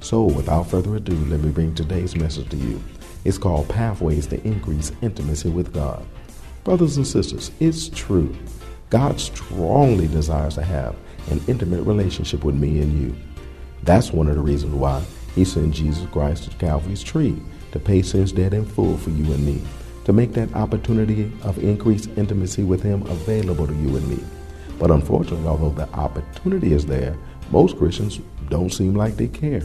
So, without further ado, let me bring today's message to you. It's called Pathways to Increase Intimacy with God. Brothers and sisters, it's true. God strongly desires to have an intimate relationship with me and you. That's one of the reasons why He sent Jesus Christ to Calvary's tree to pay sin's debt in full for you and me, to make that opportunity of increased intimacy with Him available to you and me. But unfortunately, although the opportunity is there, most Christians don't seem like they care.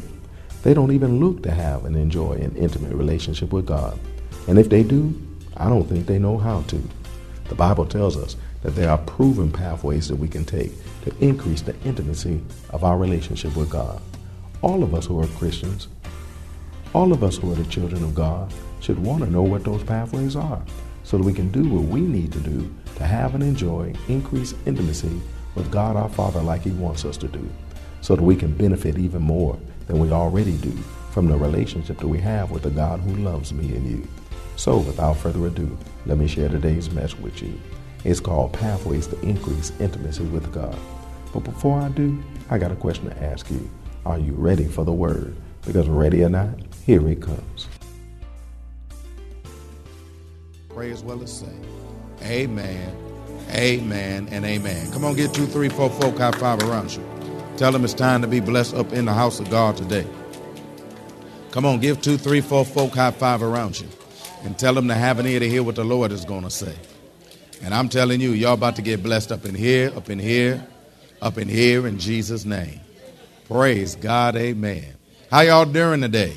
They don't even look to have and enjoy an intimate relationship with God. And if they do, I don't think they know how to. The Bible tells us that there are proven pathways that we can take to increase the intimacy of our relationship with God. All of us who are Christians, all of us who are the children of God, should want to know what those pathways are so that we can do what we need to do to have and enjoy increased intimacy with God our Father like He wants us to do, so that we can benefit even more than we already do from the relationship that we have with the God who loves me and you. So, without further ado, let me share today's message with you. It's called Pathways to Increase Intimacy with God. But before I do, I got a question to ask you. Are you ready for the word? Because ready or not, here it comes. Pray as well as sing. Amen, amen, and amen. Come on, get two, three, four folk around you. Tell them it's time to be blessed up in the house of God today. Come on, give two, three, four folk high five around you. And tell them to have an ear to hear what the Lord is going to say. And I'm telling you, y'all about to get blessed up in here, up in here, up in here in Jesus' name. Praise God, amen. How y'all doing today?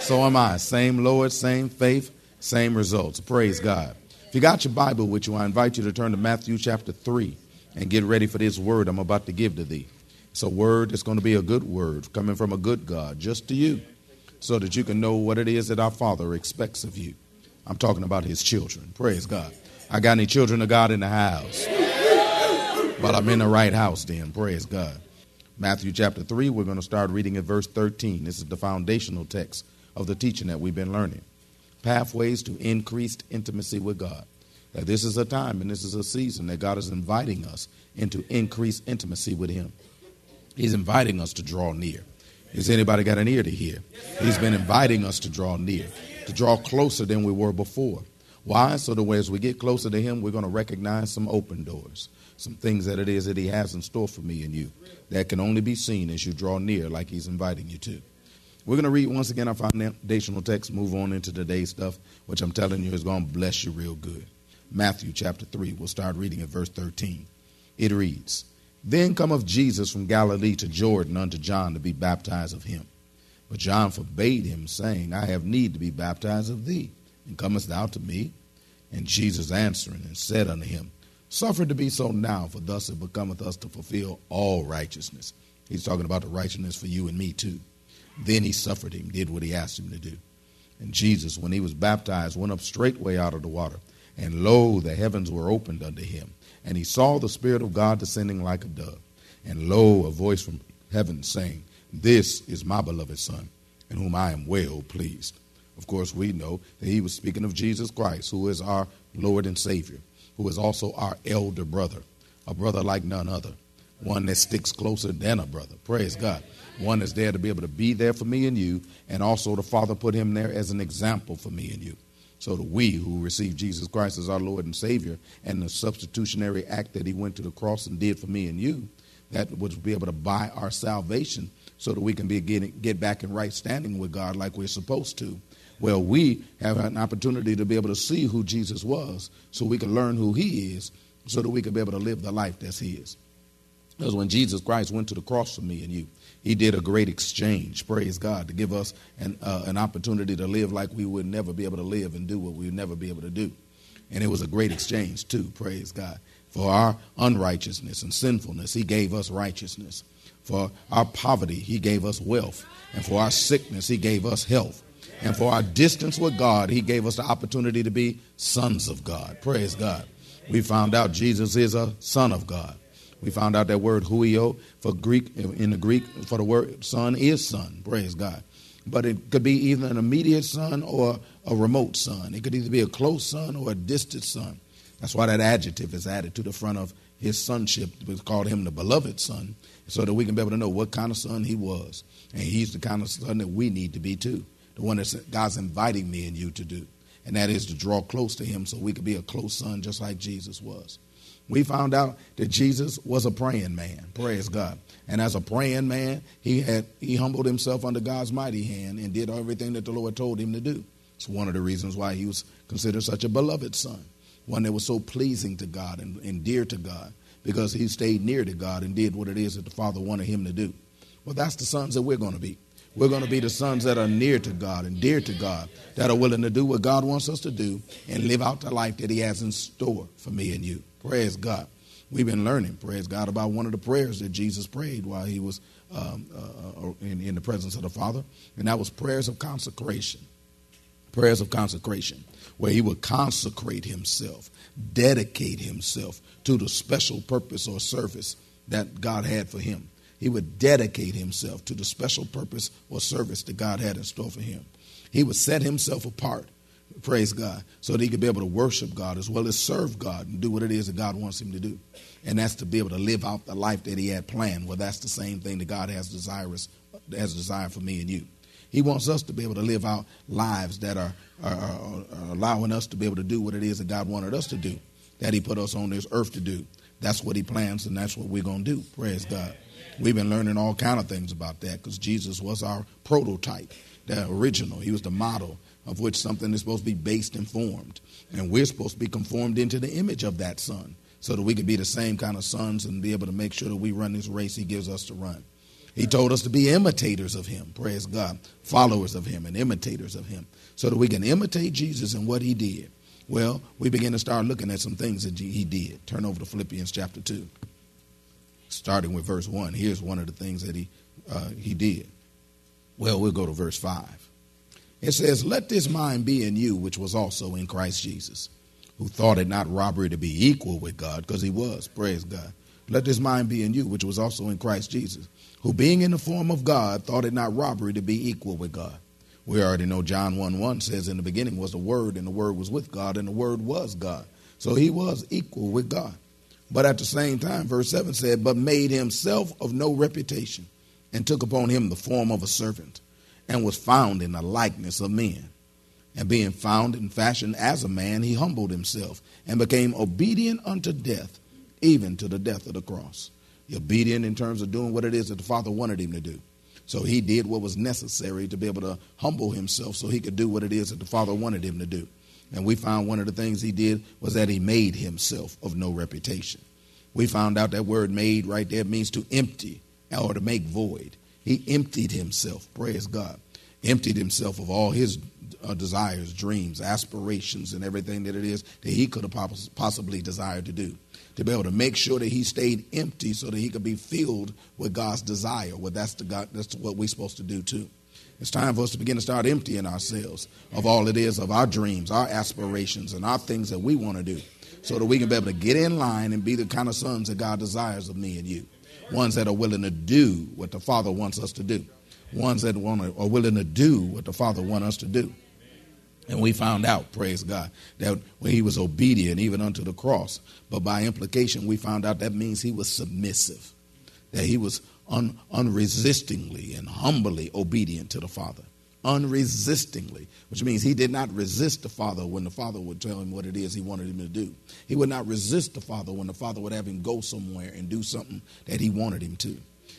So am I. Same Lord, same faith, same results. Praise God. If you got your Bible with you, I invite you to turn to Matthew chapter 3 and get ready for this word I'm about to give to thee. It's a word that's going to be a good word coming from a good God just to you so that you can know what it is that our Father expects of you. I'm talking about his children. Praise God. I got any children of God in the house? But I'm in the right house then. Praise God. Matthew chapter 3, we're going to start reading at verse 13. This is the foundational text of the teaching that we've been learning. Pathways to increased intimacy with God. This is a time and this is a season that God is inviting us into increased intimacy with Him. He's inviting us to draw near. Has anybody got an ear to hear? He's been inviting us to draw near, to draw closer than we were before. Why? So that as we get closer to Him, we're going to recognize some open doors, some things that it is that He has in store for me and you that can only be seen as you draw near, like He's inviting you to. We're going to read once again our foundational text, move on into today's stuff, which I'm telling you is going to bless you real good. Matthew chapter 3, we'll start reading at verse 13. It reads, then cometh Jesus from Galilee to Jordan unto John to be baptized of him. But John forbade him, saying, I have need to be baptized of thee, and comest thou to me? And Jesus answering and said unto him, Suffer to be so now, for thus it becometh us to fulfill all righteousness. He's talking about the righteousness for you and me too. Then he suffered him, did what he asked him to do. And Jesus, when he was baptized, went up straightway out of the water. And lo, the heavens were opened unto him and he saw the Spirit of God descending like a dove. And lo, a voice from heaven saying, This is my beloved Son, in whom I am well pleased. Of course, we know that he was speaking of Jesus Christ, who is our Lord and Savior, who is also our elder brother, a brother like none other, one that sticks closer than a brother. Praise God. One that's there to be able to be there for me and you, and also the Father put him there as an example for me and you. So that we who receive Jesus Christ as our Lord and Savior and the substitutionary act that he went to the cross and did for me and you, that would be able to buy our salvation so that we can be getting, get back in right standing with God like we're supposed to. Well, we have an opportunity to be able to see who Jesus was so we can learn who he is so that we can be able to live the life that's his. Because when Jesus Christ went to the cross for me and you, he did a great exchange, praise God, to give us an, uh, an opportunity to live like we would never be able to live and do what we would never be able to do. And it was a great exchange, too, praise God. For our unrighteousness and sinfulness, he gave us righteousness. For our poverty, he gave us wealth. And for our sickness, he gave us health. And for our distance with God, he gave us the opportunity to be sons of God. Praise God. We found out Jesus is a son of God. We found out that word huio for Greek in the Greek for the word son is son. Praise God. But it could be either an immediate son or a remote son. It could either be a close son or a distant son. That's why that adjective is added to the front of his sonship. We called him the beloved son, so that we can be able to know what kind of son he was. And he's the kind of son that we need to be too. The one that God's inviting me and you to do. And that is to draw close to him so we could be a close son just like Jesus was. We found out that Jesus was a praying man. Praise God. And as a praying man, he had he humbled himself under God's mighty hand and did everything that the Lord told him to do. It's one of the reasons why he was considered such a beloved son, one that was so pleasing to God and, and dear to God because he stayed near to God and did what it is that the Father wanted him to do. Well, that's the sons that we're going to be. We're going to be the sons that are near to God and dear to God, that are willing to do what God wants us to do and live out the life that He has in store for me and you. Praise God. We've been learning, praise God, about one of the prayers that Jesus prayed while He was um, uh, uh, in, in the presence of the Father, and that was prayers of consecration. Prayers of consecration, where He would consecrate Himself, dedicate Himself to the special purpose or service that God had for Him he would dedicate himself to the special purpose or service that God had in store for him. He would set himself apart, praise God, so that he could be able to worship God as well as serve God and do what it is that God wants him to do. And that's to be able to live out the life that he had planned. Well, that's the same thing that God has desirous has desire for me and you. He wants us to be able to live out lives that are, are, are, allowing us to be able to do what it is that God wanted us to do, that He put us on this earth to do. That's what He plans, and that's what we're going to do. Praise God. We've been learning all kind of things about that because Jesus was our prototype, the original. He was the model of which something is supposed to be based and formed. And we're supposed to be conformed into the image of that son so that we can be the same kind of sons and be able to make sure that we run this race he gives us to run. He told us to be imitators of him, praise God, followers of him and imitators of him, so that we can imitate Jesus and what he did. Well, we begin to start looking at some things that he did. Turn over to Philippians chapter 2 starting with verse 1. Here's one of the things that he, uh, he did. Well, we'll go to verse 5. It says, Let this mind be in you, which was also in Christ Jesus, who thought it not robbery to be equal with God, because he was, praise God. Let this mind be in you, which was also in Christ Jesus, who being in the form of God, thought it not robbery to be equal with God. We already know John 1 1 says, In the beginning was the Word, and the Word was with God, and the Word was God. So he was equal with God. But at the same time, verse 7 said, But made himself of no reputation, and took upon him the form of a servant, and was found in the likeness of men. And being found in fashion as a man, he humbled himself, and became obedient unto death, even to the death of the cross. Obedient in terms of doing what it is that the Father wanted him to do. So he did what was necessary to be able to humble himself so he could do what it is that the Father wanted him to do. And we found one of the things he did was that he made himself of no reputation. We found out that word made right there means to empty or to make void. He emptied himself, praise God, emptied himself of all his uh, desires, dreams, aspirations, and everything that it is that he could have possibly desired to do. To be able to make sure that he stayed empty so that he could be filled with God's desire. Well, that's, the God, that's what we're supposed to do too. It's time for us to begin to start emptying ourselves of all it is of our dreams, our aspirations, and our things that we want to do so that we can be able to get in line and be the kind of sons that God desires of me and you. Ones that are willing to do what the Father wants us to do. Ones that want to, are willing to do what the Father wants us to do. And we found out, praise God, that when he was obedient even unto the cross, but by implication, we found out that means he was submissive, that he was un, unresistingly and humbly obedient to the Father. Unresistingly, which means he did not resist the Father when the Father would tell him what it is he wanted him to do. He would not resist the Father when the Father would have him go somewhere and do something that he wanted him to.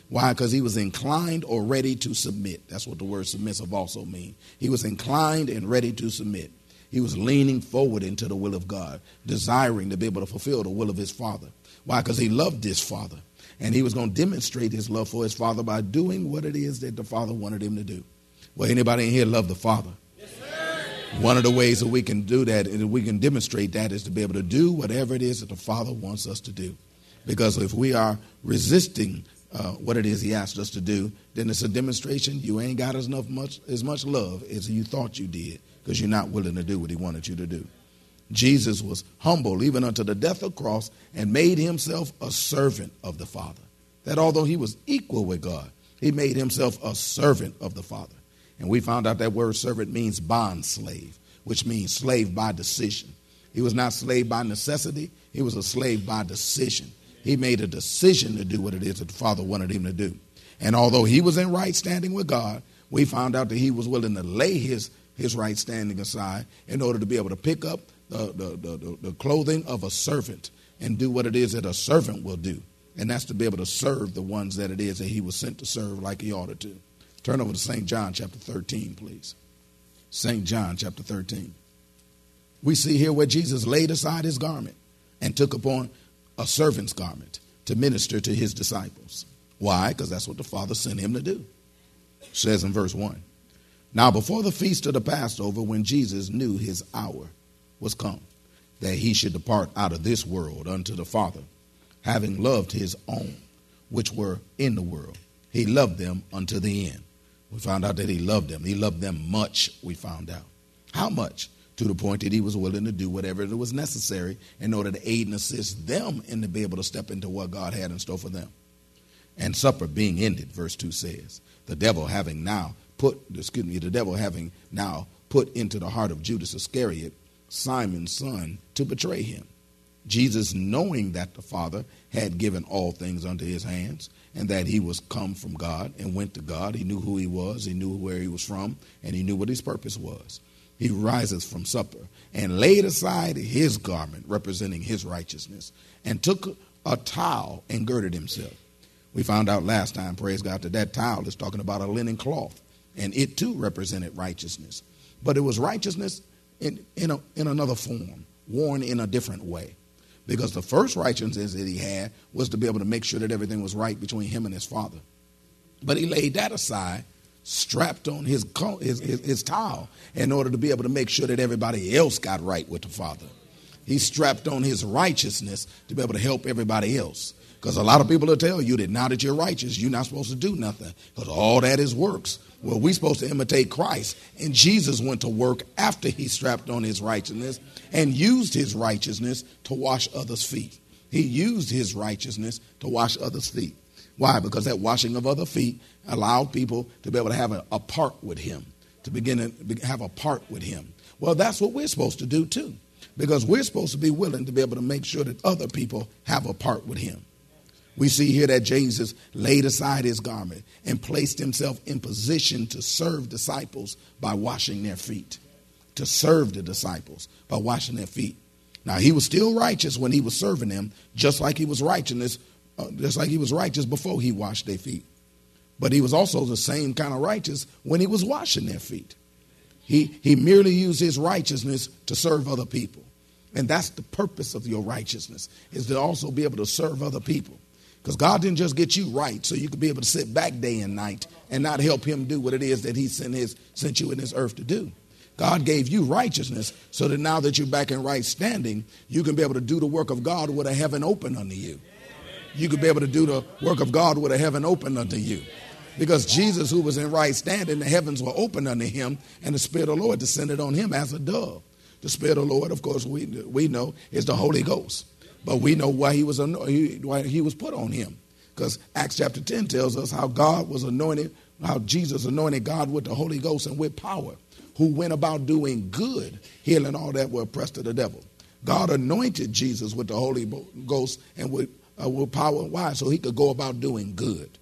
Why? Because he was inclined or ready to submit. That's what the word submissive also means. He was inclined and ready to submit. He was leaning forward into the will of God, desiring to be able to fulfill the will of his father. Why? Because he loved his father. And he was going to demonstrate his love for his father by doing what it is that the father wanted him to do. Well, anybody in here love the father? One of the ways that we can do that and we can demonstrate that is to be able to do whatever it is that the Father wants us to do. Because if we are resisting uh, what it is He asked us to do, then it's a demonstration you ain't got as enough much as much love as you thought you did because you're not willing to do what He wanted you to do. Jesus was humble even unto the death of cross and made himself a servant of the Father. That although he was equal with God, he made himself a servant of the Father. And we found out that word servant means bond slave, which means slave by decision. He was not slave by necessity, he was a slave by decision. He made a decision to do what it is that the Father wanted him to do. And although he was in right standing with God, we found out that he was willing to lay his, his right standing aside in order to be able to pick up the, the, the, the clothing of a servant and do what it is that a servant will do. And that's to be able to serve the ones that it is that he was sent to serve like he ought to. Turn over to St. John chapter 13, please. St. John chapter 13. We see here where Jesus laid aside his garment and took upon a servant's garment to minister to his disciples. Why? Because that's what the Father sent him to do. It says in verse 1. Now, before the feast of the Passover, when Jesus knew his hour was come, that he should depart out of this world unto the Father, having loved his own, which were in the world, he loved them unto the end. We found out that he loved them. He loved them much, we found out. How much? To the point that he was willing to do whatever it was necessary in order to aid and assist them and to be able to step into what God had in store for them. And supper being ended, verse 2 says, the devil having now put, excuse me, the devil having now put into the heart of Judas Iscariot, Simon's son, to betray him. Jesus, knowing that the Father had given all things unto his hands, and that he was come from God and went to God. He knew who he was, he knew where he was from, and he knew what his purpose was. He rises from supper and laid aside his garment representing his righteousness and took a towel and girded himself. We found out last time, praise God, that that towel is talking about a linen cloth, and it too represented righteousness. But it was righteousness in, in, a, in another form, worn in a different way. Because the first righteousness that he had was to be able to make sure that everything was right between him and his father. But he laid that aside, strapped on his, his, his, his towel in order to be able to make sure that everybody else got right with the father. He strapped on his righteousness to be able to help everybody else. Because a lot of people will tell you that now that you're righteous, you're not supposed to do nothing. Because all that is works. Well, we're supposed to imitate Christ. And Jesus went to work after he strapped on his righteousness and used his righteousness to wash others' feet. He used his righteousness to wash others' feet. Why? Because that washing of other feet allowed people to be able to have a, a part with him, to begin to have a part with him. Well, that's what we're supposed to do too, because we're supposed to be willing to be able to make sure that other people have a part with him. We see here that Jesus laid aside his garment and placed himself in position to serve disciples by washing their feet. To serve the disciples by washing their feet. Now he was still righteous when he was serving them, just like he was righteous, uh, just like he was righteous before he washed their feet. But he was also the same kind of righteous when he was washing their feet. He, he merely used his righteousness to serve other people. And that's the purpose of your righteousness, is to also be able to serve other people. Because God didn't just get you right so you could be able to sit back day and night and not help him do what it is that he sent, his, sent you in this earth to do. God gave you righteousness so that now that you're back in right standing, you can be able to do the work of God with a heaven open unto you. You could be able to do the work of God with a heaven open unto you. Because Jesus, who was in right standing, the heavens were opened unto him, and the Spirit of the Lord descended on him as a dove. The Spirit of the Lord, of course, we, we know is the Holy Ghost. But we know why he was why he was put on him, because Acts chapter ten tells us how God was anointed, how Jesus anointed God with the Holy Ghost and with power, who went about doing good, healing all that were oppressed of the devil. God anointed Jesus with the Holy Ghost and with, uh, with power. Why? So he could go about doing good.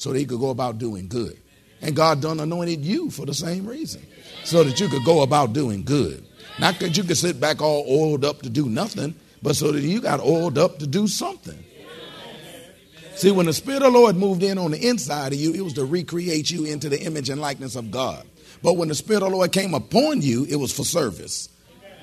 So that he could go about doing good. And God done anointed you for the same reason. So that you could go about doing good. Not that you could sit back all oiled up to do nothing, but so that you got oiled up to do something. See, when the Spirit of the Lord moved in on the inside of you, it was to recreate you into the image and likeness of God. But when the Spirit of the Lord came upon you, it was for service.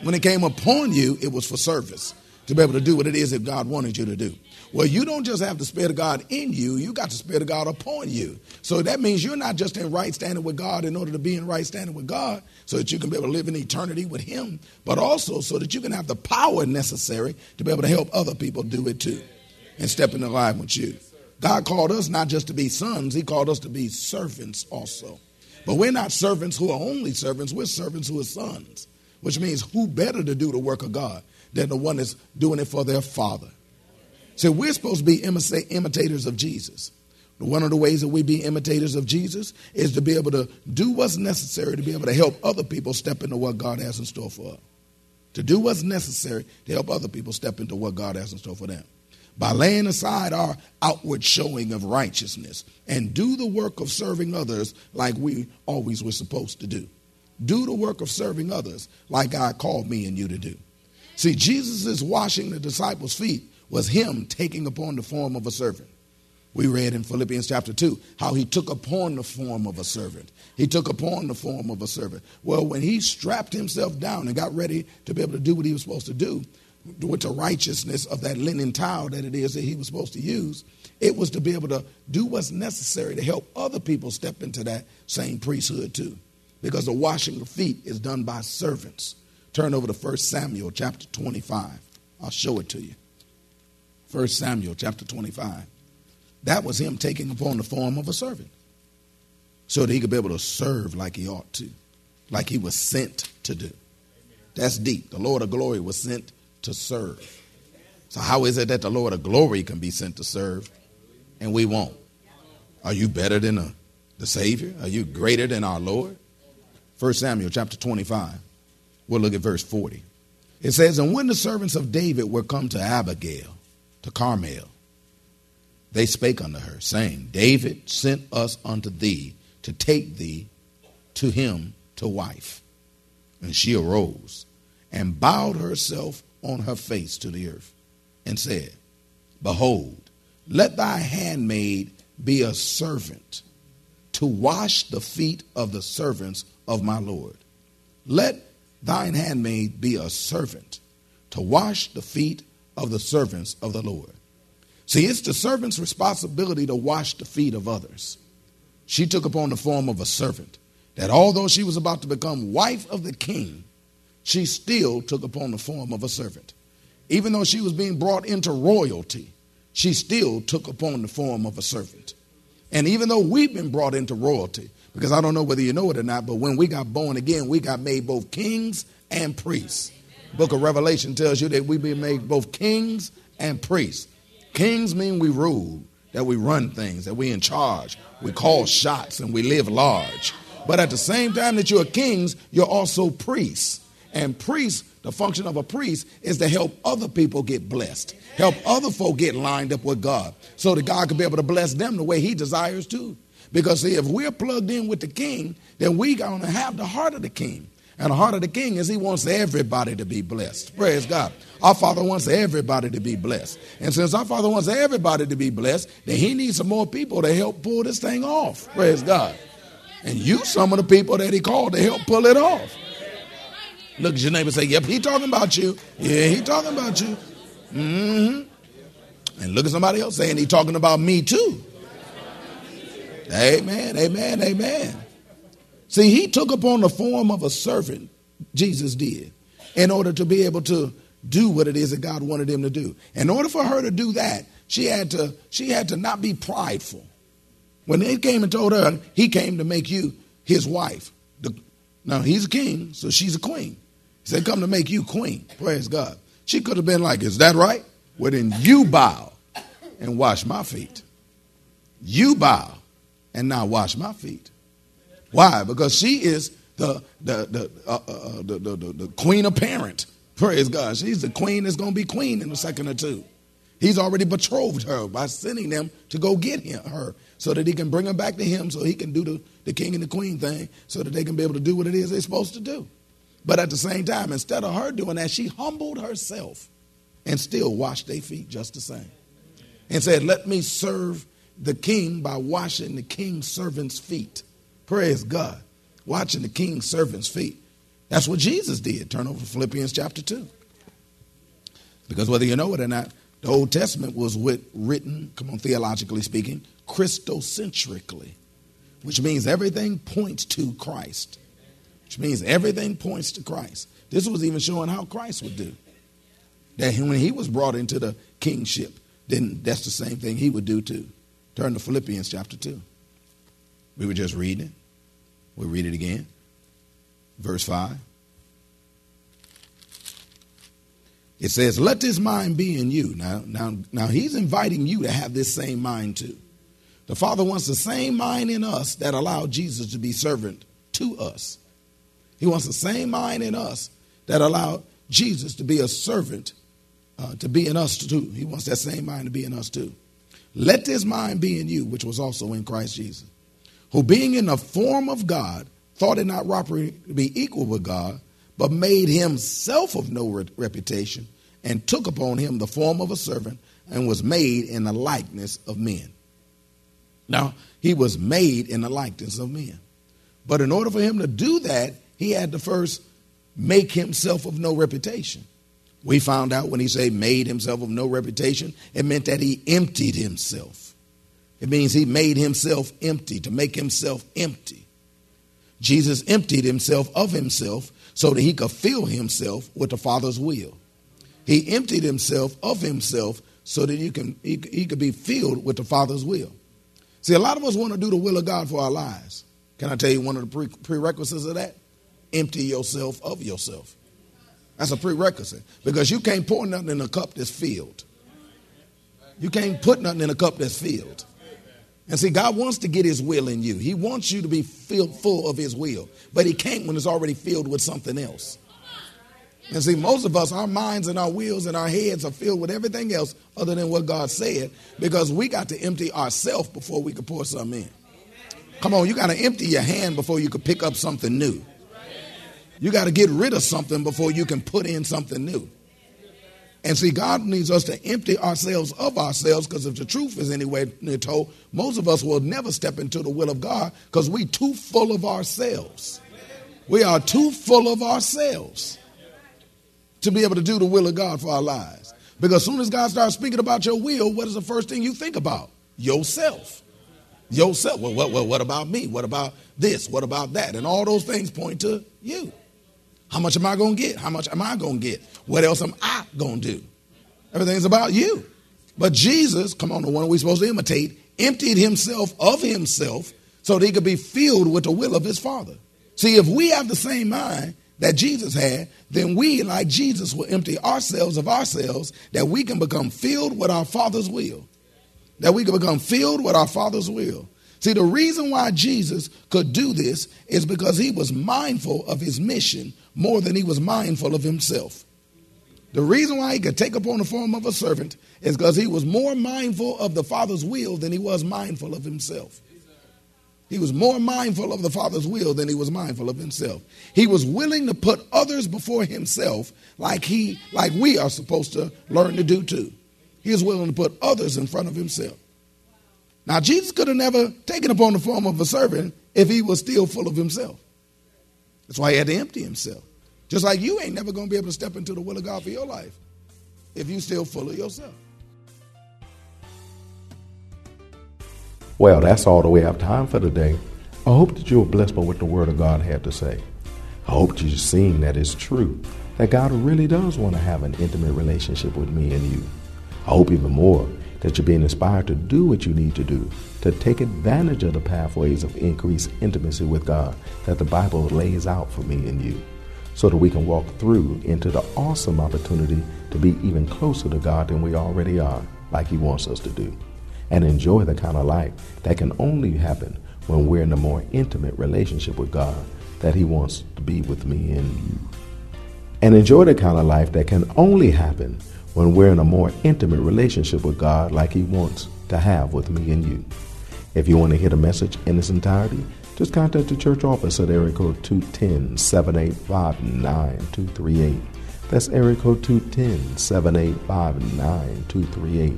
When it came upon you, it was for service to be able to do what it is that God wanted you to do. Well, you don't just have the Spirit of God in you, you got the Spirit of God upon you. So that means you're not just in right standing with God in order to be in right standing with God so that you can be able to live in eternity with Him, but also so that you can have the power necessary to be able to help other people do it too and step in the line with you. God called us not just to be sons, He called us to be servants also. But we're not servants who are only servants, we're servants who are sons, which means who better to do the work of God than the one that's doing it for their father. So we're supposed to be imitators of Jesus. One of the ways that we be imitators of Jesus is to be able to do what's necessary to be able to help other people step into what God has in store for us. To do what's necessary to help other people step into what God has in store for them by laying aside our outward showing of righteousness and do the work of serving others like we always were supposed to do. Do the work of serving others like God called me and you to do. See, Jesus' is washing the disciples' feet was him taking upon the form of a servant. We read in Philippians chapter 2 how he took upon the form of a servant. He took upon the form of a servant. Well, when he strapped himself down and got ready to be able to do what he was supposed to do, with the righteousness of that linen towel that it is that he was supposed to use. It was to be able to do what's necessary to help other people step into that same priesthood too. Because the washing of feet is done by servants. Turn over to 1 Samuel chapter 25. I'll show it to you. 1 Samuel chapter 25. That was him taking upon the form of a servant so that he could be able to serve like he ought to, like he was sent to do. That's deep. The Lord of glory was sent to serve. So, how is it that the Lord of glory can be sent to serve and we won't? Are you better than a, the Savior? Are you greater than our Lord? 1 Samuel chapter 25. We'll look at verse 40. It says, And when the servants of David were come to Abigail, to Carmel, they spake unto her, saying, David sent us unto thee to take thee to him to wife. And she arose and bowed herself on her face to the earth and said, Behold, let thy handmaid be a servant to wash the feet of the servants of my Lord. Let thine handmaid be a servant to wash the feet of the servants of the Lord. See, it's the servant's responsibility to wash the feet of others. She took upon the form of a servant, that although she was about to become wife of the king, she still took upon the form of a servant. Even though she was being brought into royalty, she still took upon the form of a servant. And even though we've been brought into royalty, because I don't know whether you know it or not, but when we got born again, we got made both kings and priests. Book of Revelation tells you that we've been made both kings and priests. Kings mean we rule, that we run things, that we in charge, we call shots, and we live large. But at the same time that you're kings, you're also priests. And priests, the function of a priest is to help other people get blessed, help other folk get lined up with God so that God can be able to bless them the way He desires to. Because, see, if we're plugged in with the king, then going to have the heart of the king. And the heart of the king is he wants everybody to be blessed. Praise God. Our Father wants everybody to be blessed. And since our Father wants everybody to be blessed, then he needs some more people to help pull this thing off. Praise God. And you some of the people that he called to help pull it off. Look at your neighbor say, Yep, he talking about you. Yeah, he talking about you. Mm-hmm. And look at somebody else saying he talking about me too. Amen, amen, amen. See, he took upon the form of a servant, Jesus did, in order to be able to do what it is that God wanted him to do. In order for her to do that, she had to, she had to not be prideful. When they came and told her, he came to make you his wife. The, now, he's a king, so she's a queen. He said, Come to make you queen. Praise God. She could have been like, Is that right? Well, then you bow and wash my feet. You bow and now wash my feet. Why? Because she is the the the, uh, uh, uh the, the, the, the queen apparent. Praise God. She's the queen that's going to be queen in a second or two. He's already betrothed her by sending them to go get him, her so that he can bring her back to him so he can do the, the king and the queen thing so that they can be able to do what it is they're supposed to do. But at the same time, instead of her doing that, she humbled herself and still washed their feet just the same. and said, Let me serve the king by washing the king's servant's feet. Praise God. Watching the king's servant's feet. That's what Jesus did. Turn over Philippians chapter 2. Because whether you know it or not, the Old Testament was written, come on, theologically speaking, Christocentrically, which means everything points to Christ, which means everything points to Christ. This was even showing how Christ would do. That when he was brought into the kingship, then that's the same thing he would do too. Turn to Philippians chapter 2. We were just reading it. We'll read it again. Verse 5. It says, Let this mind be in you. Now, now, now he's inviting you to have this same mind too. The Father wants the same mind in us that allowed Jesus to be servant to us. He wants the same mind in us that allowed Jesus to be a servant uh, to be in us too. He wants that same mind to be in us too. Let this mind be in you, which was also in Christ Jesus, who being in the form of God, thought it not robbery to be equal with God, but made himself of no re- reputation, and took upon him the form of a servant, and was made in the likeness of men. Now, he was made in the likeness of men. But in order for him to do that, he had to first make himself of no reputation. We found out when he said made himself of no reputation, it meant that he emptied himself. It means he made himself empty, to make himself empty. Jesus emptied himself of himself so that he could fill himself with the Father's will. He emptied himself of himself so that you can, he, he could be filled with the Father's will. See, a lot of us want to do the will of God for our lives. Can I tell you one of the pre- prerequisites of that? Empty yourself of yourself. That's a prerequisite because you can't pour nothing in a cup that's filled. You can't put nothing in a cup that's filled. And see, God wants to get His will in you. He wants you to be filled full of His will, but He can't when it's already filled with something else. And see, most of us, our minds and our wheels and our heads are filled with everything else other than what God said because we got to empty ourselves before we could pour something in. Come on, you got to empty your hand before you could pick up something new. You got to get rid of something before you can put in something new. And see, God needs us to empty ourselves of ourselves because if the truth is anywhere told, most of us will never step into the will of God because we're too full of ourselves. We are too full of ourselves to be able to do the will of God for our lives. Because as soon as God starts speaking about your will, what is the first thing you think about? Yourself. Yourself. Well, what, what, what about me? What about this? What about that? And all those things point to you. How much am I going to get? How much am I going to get? What else am I going to do? Everything's about you. But Jesus, come on, the one we're supposed to imitate, emptied himself of himself so that he could be filled with the will of his Father. See, if we have the same mind that Jesus had, then we, like Jesus, will empty ourselves of ourselves that we can become filled with our Father's will. That we can become filled with our Father's will. See, the reason why Jesus could do this is because he was mindful of his mission more than he was mindful of himself. The reason why he could take upon the form of a servant is because he was more mindful of the Father's will than he was mindful of himself. He was more mindful of the Father's will than he was mindful of himself. He was willing to put others before himself like he like we are supposed to learn to do too. He was willing to put others in front of himself. Now Jesus could have never taken upon the form of a servant if he was still full of himself. That's why he had to empty himself. Just like you ain't never going to be able to step into the will of God for your life if you still full of yourself. Well, that's all that we have time for today. I hope that you were blessed by what the Word of God had to say. I hope that you're seeing that it's true, that God really does want to have an intimate relationship with me and you. I hope even more that you're being inspired to do what you need to do to take advantage of the pathways of increased intimacy with God that the Bible lays out for me and you so that we can walk through into the awesome opportunity to be even closer to God than we already are, like He wants us to do, and enjoy the kind of life that can only happen when we're in a more intimate relationship with God that He wants to be with me and you. And enjoy the kind of life that can only happen when we're in a more intimate relationship with God like He wants to have with me and you. If you want to hear the message in its entirety, just contact the church office at area code 210-785-9238. That's area code 210-785-9238.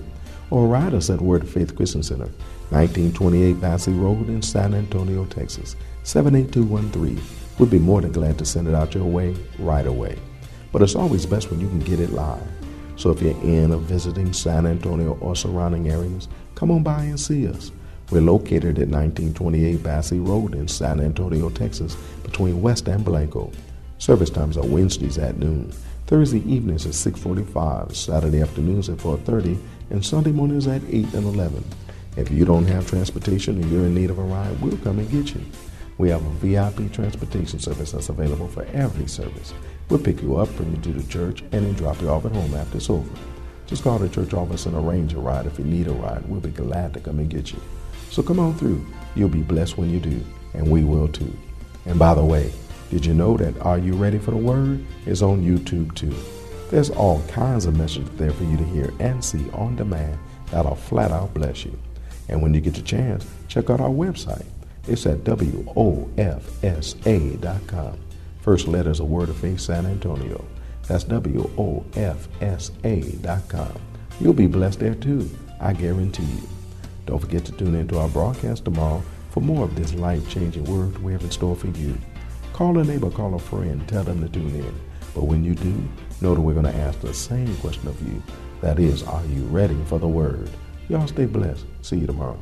or write us at Word of Faith Christian Center, 1928 Basse Road in San Antonio, Texas, 78213. We'd be more than glad to send it out your way right away. But it's always best when you can get it live. So if you're in or visiting San Antonio or surrounding areas, come on by and see us. We're located at 1928 Basse Road in San Antonio, Texas, between West and Blanco. Service times are Wednesdays at noon, Thursday evenings at 6:45, Saturday afternoons at 4:30, and Sunday mornings at 8 and 11. If you don't have transportation and you're in need of a ride, we'll come and get you. We have a VIP transportation service that's available for every service. We'll pick you up, bring you to the church, and then drop you off at home after it's over. Just call the church office and arrange a ride. If you need a ride, we'll be glad to come and get you. So come on through. You'll be blessed when you do, and we will too. And by the way, did you know that Are You Ready for the Word is on YouTube too? There's all kinds of messages there for you to hear and see on demand that'll flat out bless you. And when you get the chance, check out our website. It's at WOFSA.com. First letters of Word of Faith San Antonio. That's WOFSA.com. You'll be blessed there too, I guarantee you. Don't forget to tune into our broadcast tomorrow for more of this life changing word we have in store for you. Call a neighbor, call a friend, tell them to tune in. But when you do, know that we're going to ask the same question of you. That is, are you ready for the word? Y'all stay blessed. See you tomorrow.